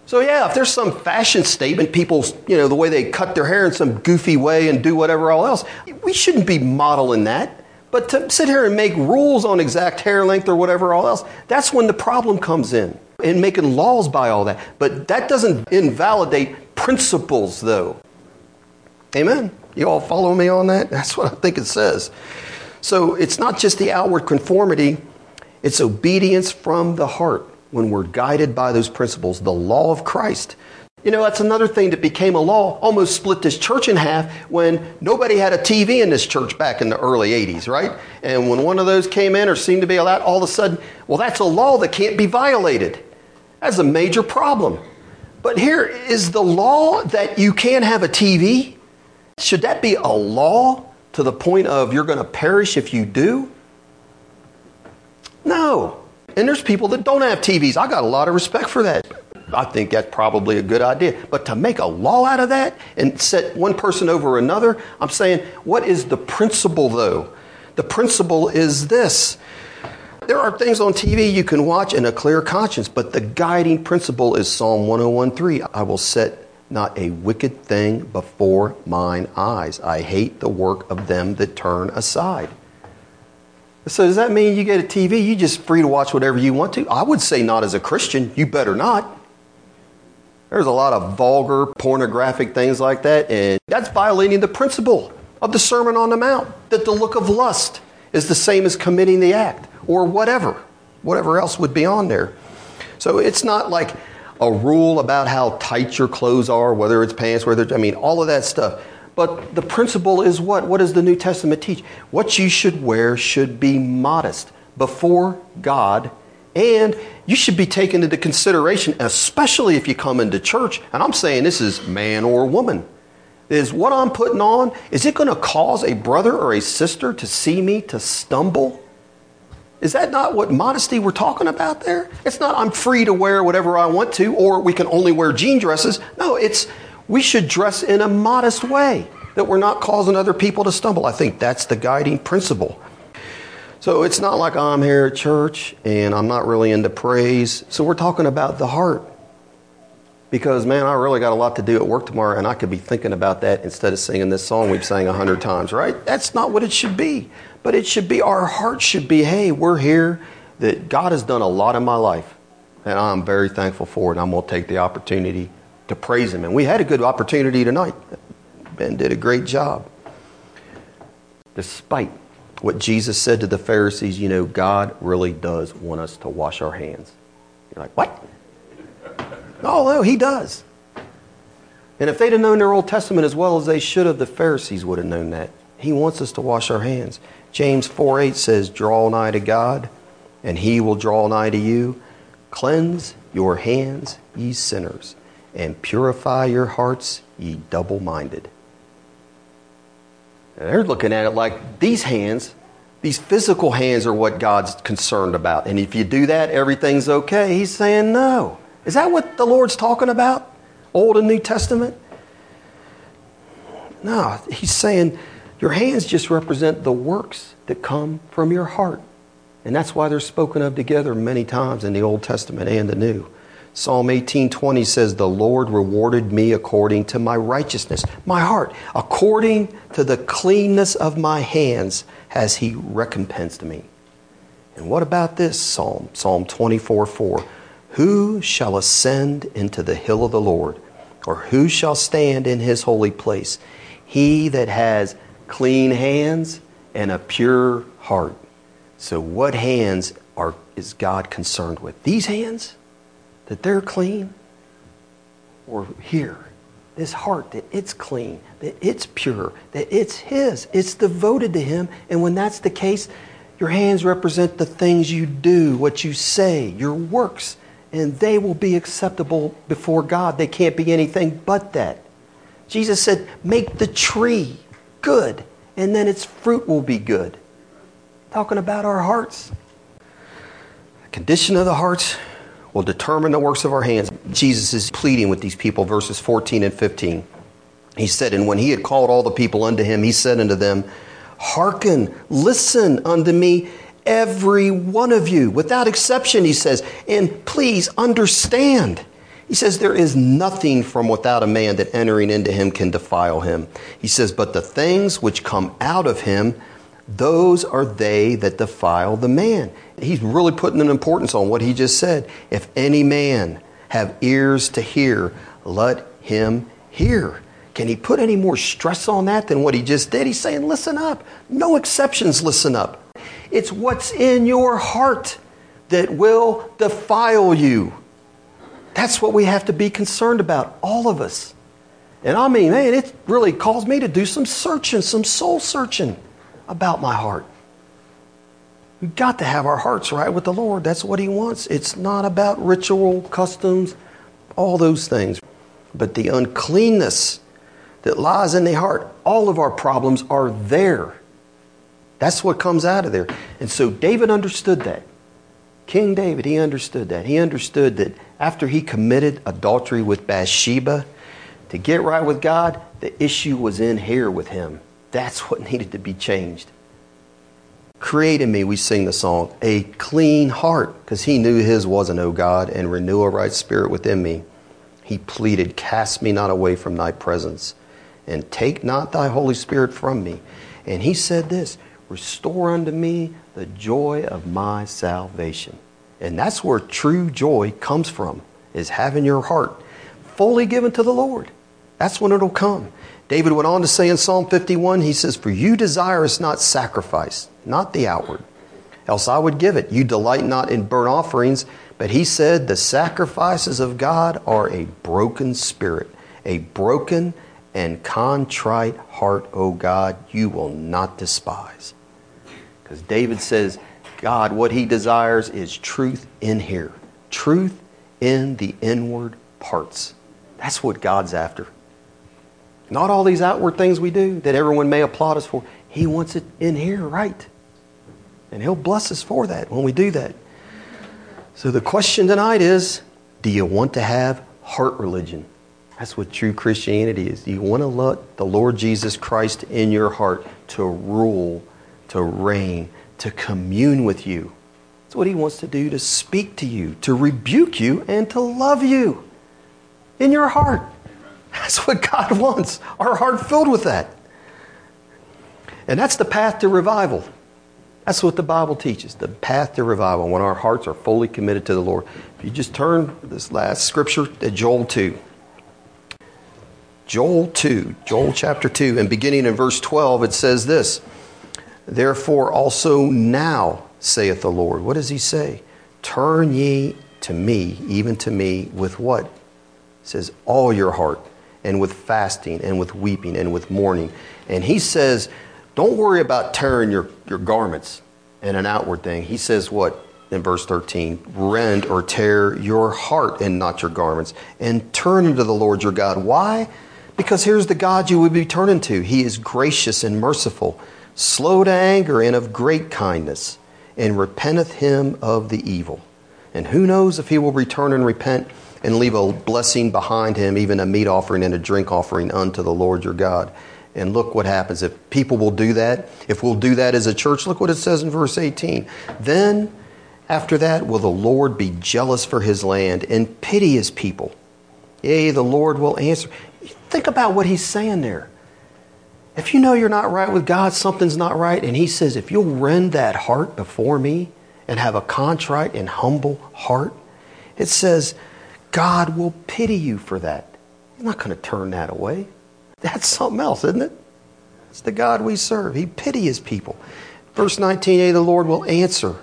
So yeah, if there's some fashion statement, people, you know, the way they cut their hair in some goofy way and do whatever all else, we shouldn't be modeling that. But to sit here and make rules on exact hair length or whatever all else, that's when the problem comes in. In making laws by all that. But that doesn't invalidate principles though. Amen. You all follow me on that? That's what I think it says. So it's not just the outward conformity, it's obedience from the heart when we're guided by those principles, the law of Christ. You know, that's another thing that became a law, almost split this church in half when nobody had a TV in this church back in the early 80s, right? And when one of those came in or seemed to be allowed, all of a sudden, well, that's a law that can't be violated. That's a major problem. But here is the law that you can't have a TV. Should that be a law to the point of you're going to perish if you do? No. And there's people that don't have TVs. I got a lot of respect for that. I think that's probably a good idea. But to make a law out of that and set one person over another, I'm saying, what is the principle though? The principle is this. There are things on TV you can watch in a clear conscience, but the guiding principle is Psalm 101:3. I will set not a wicked thing before mine eyes. I hate the work of them that turn aside. So does that mean you get a TV, you just free to watch whatever you want to? I would say not as a Christian. You better not. There's a lot of vulgar, pornographic things like that, and that's violating the principle of the Sermon on the Mount that the look of lust is the same as committing the act or whatever, whatever else would be on there. So it's not like a rule about how tight your clothes are, whether it's pants, whether I mean all of that stuff. But the principle is what? What does the New Testament teach? What you should wear should be modest before God, and you should be taken into consideration, especially if you come into church. And I'm saying this is man or woman. Is what I'm putting on, is it going to cause a brother or a sister to see me to stumble? Is that not what modesty we're talking about there? It's not I'm free to wear whatever I want to, or we can only wear jean dresses. No, it's we should dress in a modest way that we're not causing other people to stumble. I think that's the guiding principle. So it's not like I'm here at church and I'm not really into praise. So we're talking about the heart. Because, man, I really got a lot to do at work tomorrow and I could be thinking about that instead of singing this song we've sang a hundred times, right? That's not what it should be. But it should be, our heart should be, hey, we're here, that God has done a lot in my life. And I'm very thankful for it. And I'm going to take the opportunity to praise Him. And we had a good opportunity tonight. Ben did a great job. Despite what Jesus said to the Pharisees, you know, God really does want us to wash our hands. You're like, what? Oh, no, He does. And if they'd have known their Old Testament as well as they should have, the Pharisees would have known that. He wants us to wash our hands. James 4 8 says, Draw nigh to God, and he will draw nigh to you. Cleanse your hands, ye sinners, and purify your hearts, ye double minded. They're looking at it like these hands, these physical hands are what God's concerned about. And if you do that, everything's okay. He's saying no. Is that what the Lord's talking about? Old and New Testament? No, he's saying your hands just represent the works that come from your heart. And that's why they're spoken of together many times in the Old Testament and the New. Psalm 18:20 says, "The Lord rewarded me according to my righteousness, my heart, according to the cleanness of my hands has he recompensed me." And what about this psalm? Psalm 24:4. Who shall ascend into the hill of the Lord, or who shall stand in his holy place? He that has clean hands and a pure heart. So, what hands are, is God concerned with? These hands? That they're clean? Or here? This heart, that it's clean, that it's pure, that it's His, it's devoted to Him. And when that's the case, your hands represent the things you do, what you say, your works, and they will be acceptable before God. They can't be anything but that. Jesus said, Make the tree good, and then its fruit will be good. Talking about our hearts. The condition of the hearts will determine the works of our hands. Jesus is pleading with these people, verses 14 and 15. He said, And when he had called all the people unto him, he said unto them, Hearken, listen unto me, every one of you, without exception, he says, and please understand. He says, There is nothing from without a man that entering into him can defile him. He says, But the things which come out of him, those are they that defile the man. He's really putting an importance on what he just said. If any man have ears to hear, let him hear. Can he put any more stress on that than what he just did? He's saying, Listen up. No exceptions, listen up. It's what's in your heart that will defile you. That's what we have to be concerned about, all of us. And I mean, man, it really caused me to do some searching, some soul searching about my heart. We've got to have our hearts right with the Lord. That's what He wants. It's not about ritual, customs, all those things. But the uncleanness that lies in the heart, all of our problems are there. That's what comes out of there. And so David understood that. King David, he understood that. He understood that after he committed adultery with Bathsheba, to get right with God, the issue was in here with him. That's what needed to be changed. Create in me, we sing the song, a clean heart, because he knew his wasn't, O God, and renew a right spirit within me. He pleaded, Cast me not away from thy presence, and take not thy Holy Spirit from me. And he said this Restore unto me the joy of my salvation. And that's where true joy comes from, is having your heart fully given to the Lord. That's when it'll come. David went on to say in Psalm 51, he says, For you desire is not sacrifice, not the outward, else I would give it. You delight not in burnt offerings. But he said, The sacrifices of God are a broken spirit, a broken and contrite heart, O God, you will not despise. Because David says, God, what he desires is truth in here, truth in the inward parts. That's what God's after. Not all these outward things we do that everyone may applaud us for. He wants it in here, right? And He'll bless us for that when we do that. So the question tonight is do you want to have heart religion? That's what true Christianity is. Do you want to let the Lord Jesus Christ in your heart to rule, to reign, to commune with you? That's what He wants to do to speak to you, to rebuke you, and to love you in your heart. That's what God wants. Our heart filled with that. And that's the path to revival. That's what the Bible teaches the path to revival when our hearts are fully committed to the Lord. If you just turn this last scripture to Joel 2. Joel 2, Joel chapter 2, and beginning in verse 12, it says this Therefore also now, saith the Lord. What does he say? Turn ye to me, even to me, with what? Says, all your heart and with fasting and with weeping and with mourning. And he says, don't worry about tearing your, your garments and an outward thing. He says, what? In verse 13, rend or tear your heart and not your garments, and turn unto the Lord your God. Why? Because here's the God you would be turning to. He is gracious and merciful, slow to anger, and of great kindness, and repenteth him of the evil. And who knows if he will return and repent and leave a blessing behind him, even a meat offering and a drink offering unto the Lord your God. And look what happens. If people will do that, if we'll do that as a church, look what it says in verse 18. Then, after that, will the Lord be jealous for his land and pity his people. Yea, the Lord will answer. Think about what he's saying there. If you know you're not right with God, something's not right, and he says, if you'll rend that heart before me and have a contrite and humble heart, it says, God will pity you for that. He's not going to turn that away. That's something else, isn't it? It's the God we serve. He pity his people. Verse 19a, the Lord will answer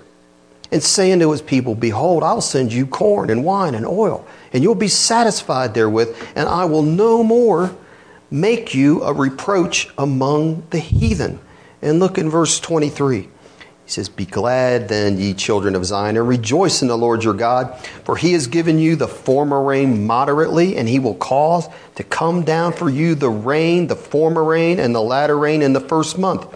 and say unto his people, Behold, I'll send you corn and wine and oil, and you'll be satisfied therewith, and I will no more make you a reproach among the heathen. And look in verse 23. He says, Be glad then, ye children of Zion, and rejoice in the Lord your God, for he has given you the former rain moderately, and he will cause to come down for you the rain, the former rain, and the latter rain in the first month.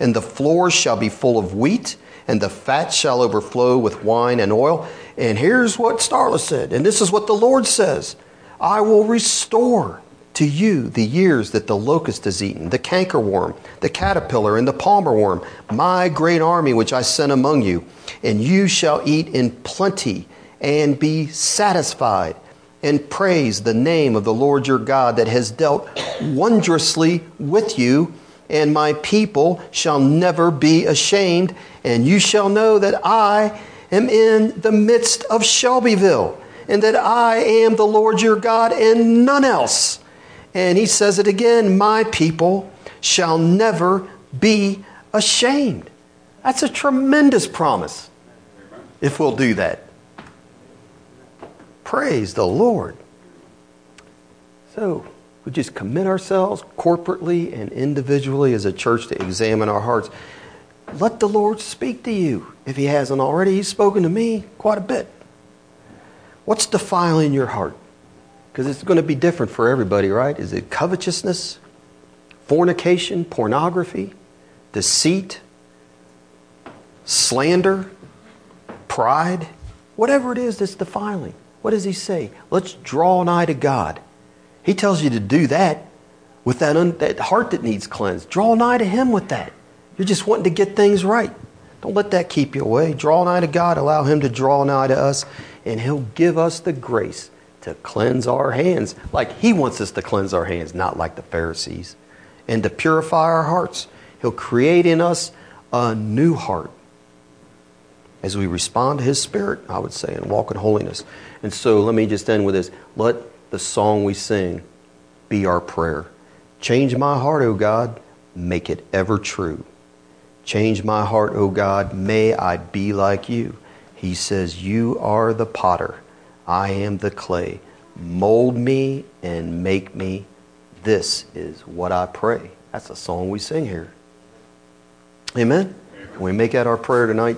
And the floors shall be full of wheat, and the fat shall overflow with wine and oil. And here's what Starla said, and this is what the Lord says I will restore to you the years that the locust has eaten, the cankerworm, the caterpillar, and the palmer worm, my great army which I sent among you. And you shall eat in plenty and be satisfied, and praise the name of the Lord your God that has dealt wondrously with you. And my people shall never be ashamed, and you shall know that I am in the midst of Shelbyville, and that I am the Lord your God, and none else. And he says it again My people shall never be ashamed. That's a tremendous promise if we'll do that. Praise the Lord. So, we just commit ourselves corporately and individually as a church to examine our hearts. Let the Lord speak to you. If He hasn't already, He's spoken to me quite a bit. What's defiling your heart? Because it's going to be different for everybody, right? Is it covetousness, fornication, pornography, deceit, slander, pride? Whatever it is that's defiling. What does he say? Let's draw nigh to God. He tells you to do that with that, un- that heart that needs cleansed. Draw nigh to Him with that. You're just wanting to get things right. Don't let that keep you away. Draw nigh to God. Allow Him to draw nigh to us, and He'll give us the grace to cleanse our hands like He wants us to cleanse our hands, not like the Pharisees, and to purify our hearts. He'll create in us a new heart as we respond to His Spirit, I would say, and walk in holiness. And so let me just end with this. Let the song we sing be our prayer. Change my heart, O God, make it ever true. Change my heart, O God, may I be like you. He says, You are the potter, I am the clay. Mold me and make me. This is what I pray. That's a song we sing here. Amen. Can we make that our prayer tonight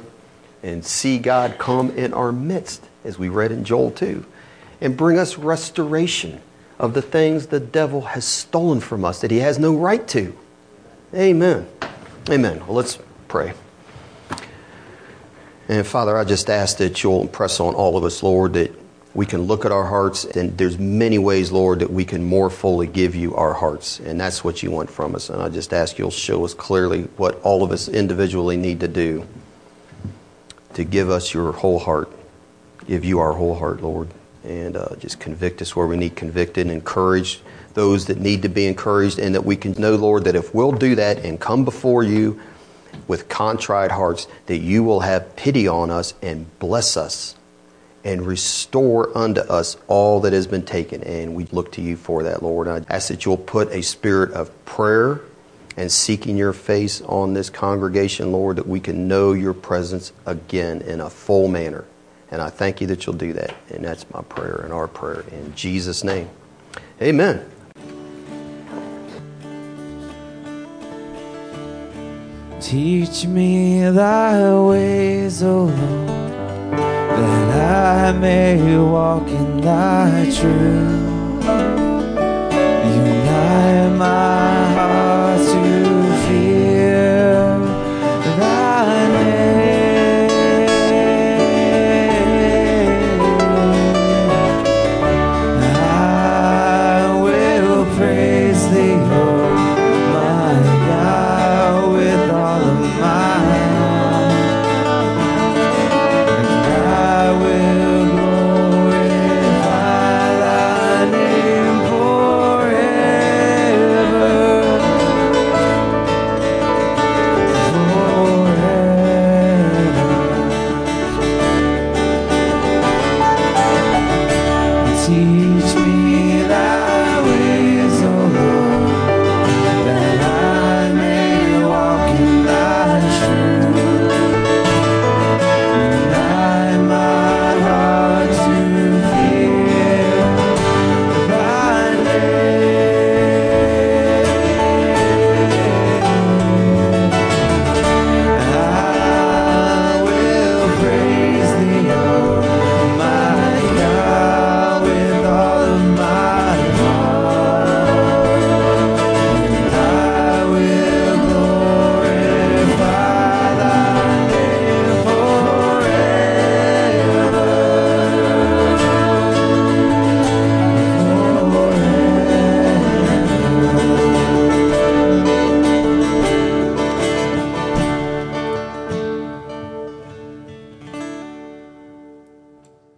and see God come in our midst, as we read in Joel 2, and bring us restoration of the things the devil has stolen from us that he has no right to. Amen. Amen. Well, let's pray. And Father, I just ask that you'll impress on all of us, Lord, that we can look at our hearts, and there's many ways, Lord, that we can more fully give you our hearts, and that's what you want from us. And I just ask you'll show us clearly what all of us individually need to do to give us your whole heart, give you our whole heart, Lord, and uh, just convict us where we need convicted, and encourage those that need to be encouraged, and that we can know, Lord, that if we'll do that and come before you with contrite hearts, that you will have pity on us and bless us and restore unto us all that has been taken. And we look to you for that, Lord. I ask that you'll put a spirit of prayer and seeking your face on this congregation, Lord, that we can know your presence again in a full manner. And I thank you that you'll do that. And that's my prayer and our prayer in Jesus' name. Amen. Teach me thy ways, O Lord, that I may walk in thy truth. Unite my